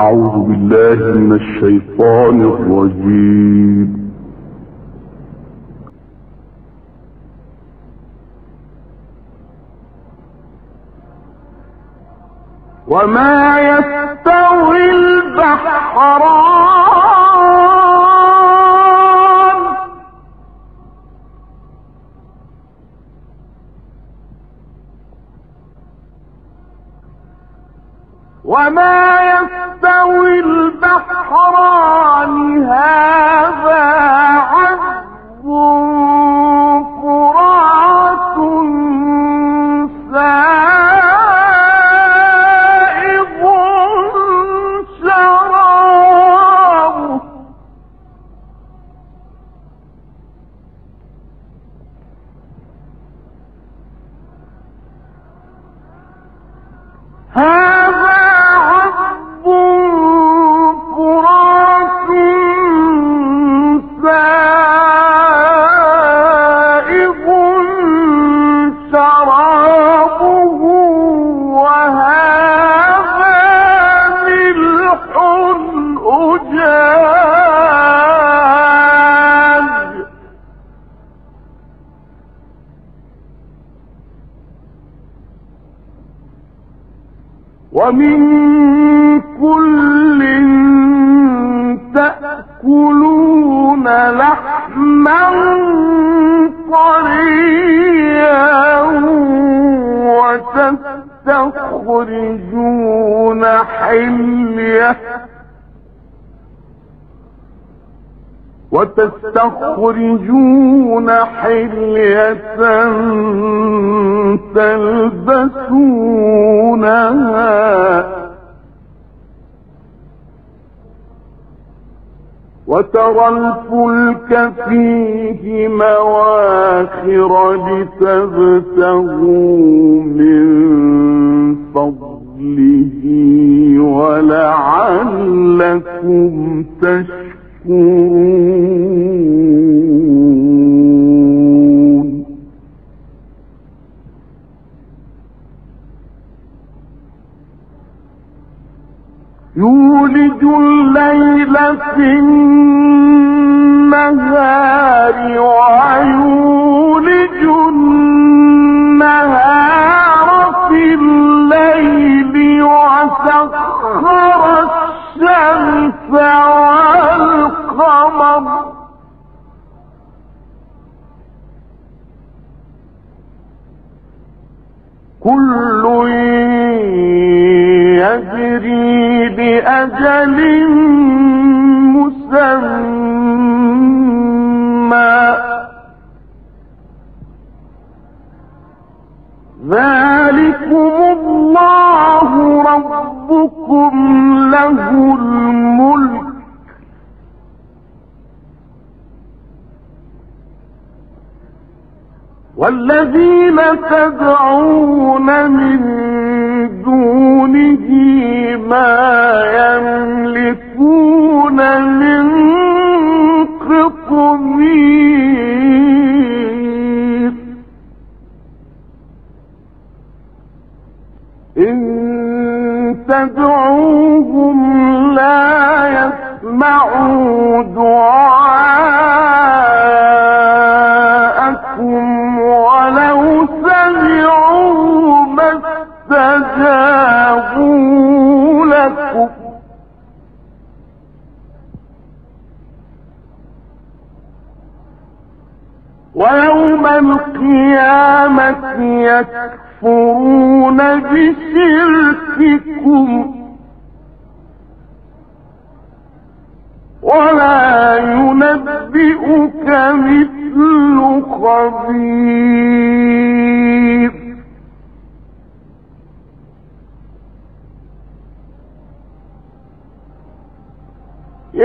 أعوذ بالله من الشيطان الرجيم. وما يستوي البحران وما يستوي البحران هذا ومن كل تأكلون لحما طريا وتستخرجون حليه وتستخرجون حلية تلبسونها. وترى الفلك فيه مواخر لتبتغوا من فضله ولعلكم تشكرون. والذين تدعون من دونه ما يملكون من قطمير. إن تدعوهم ويوم القيامة يكفرون بشرككم ولا ينبئك مثل خبير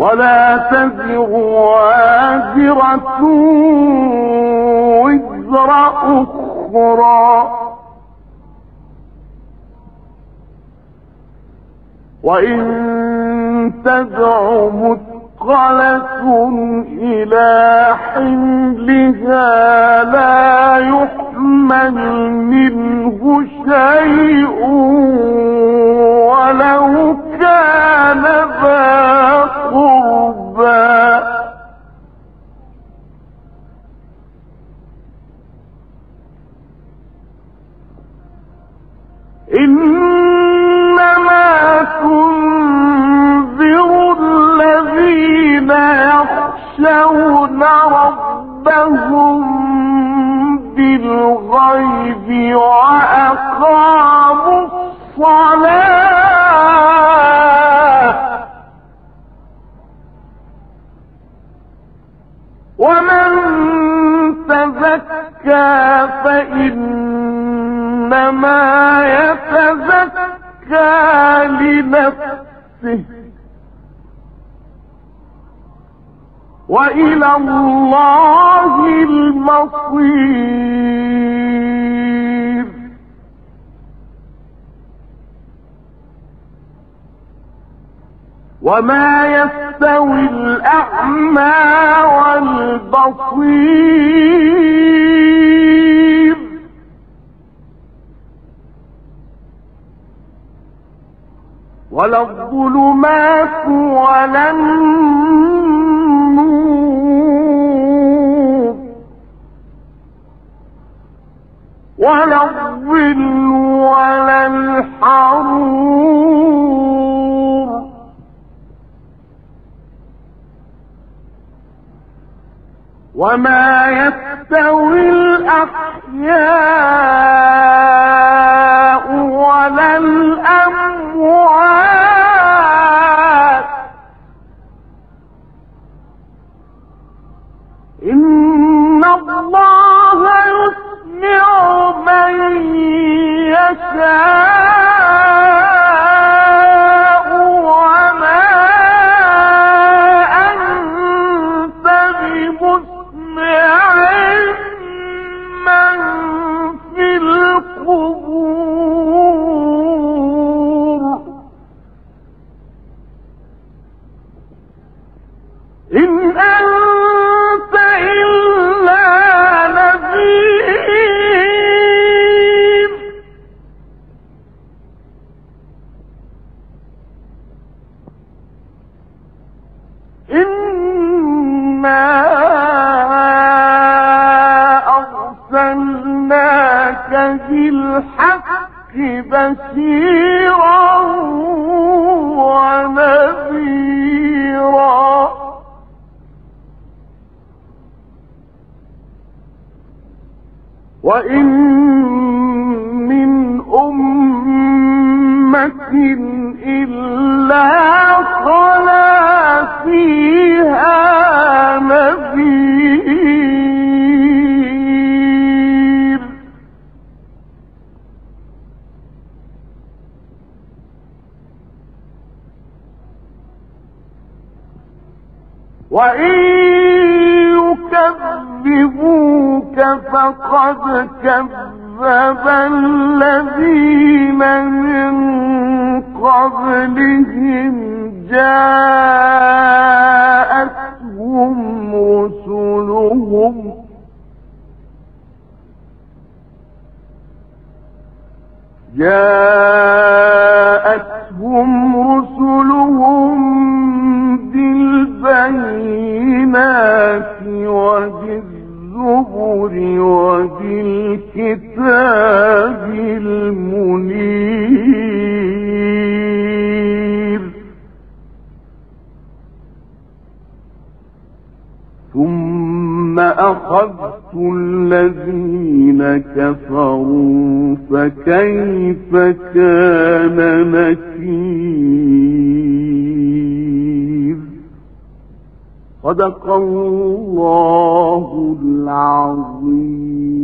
ولا تزر وازرة وزر أخرى. وإن تدع مثقلة إلى حملها لا يحمل إنما تنذر الذين يخشون ربهم بالغيب وأقاموا الصلاة. ومن تزكى فإنما يتزكى لنفسه وإلى الله المصير. وما يستوي الأعمى والبصير. ولا الظلمات ولا النور ولا الظل ولا الحرور وما يستوي الأحياء ولا الأموات إن الله ونذيرا. وإن وإن يكذبوك فقد كذب الذين من قبلهم جاءتهم رسلهم جاءتهم أخذت الذين كفروا فكيف كان نكير صدق الله العظيم.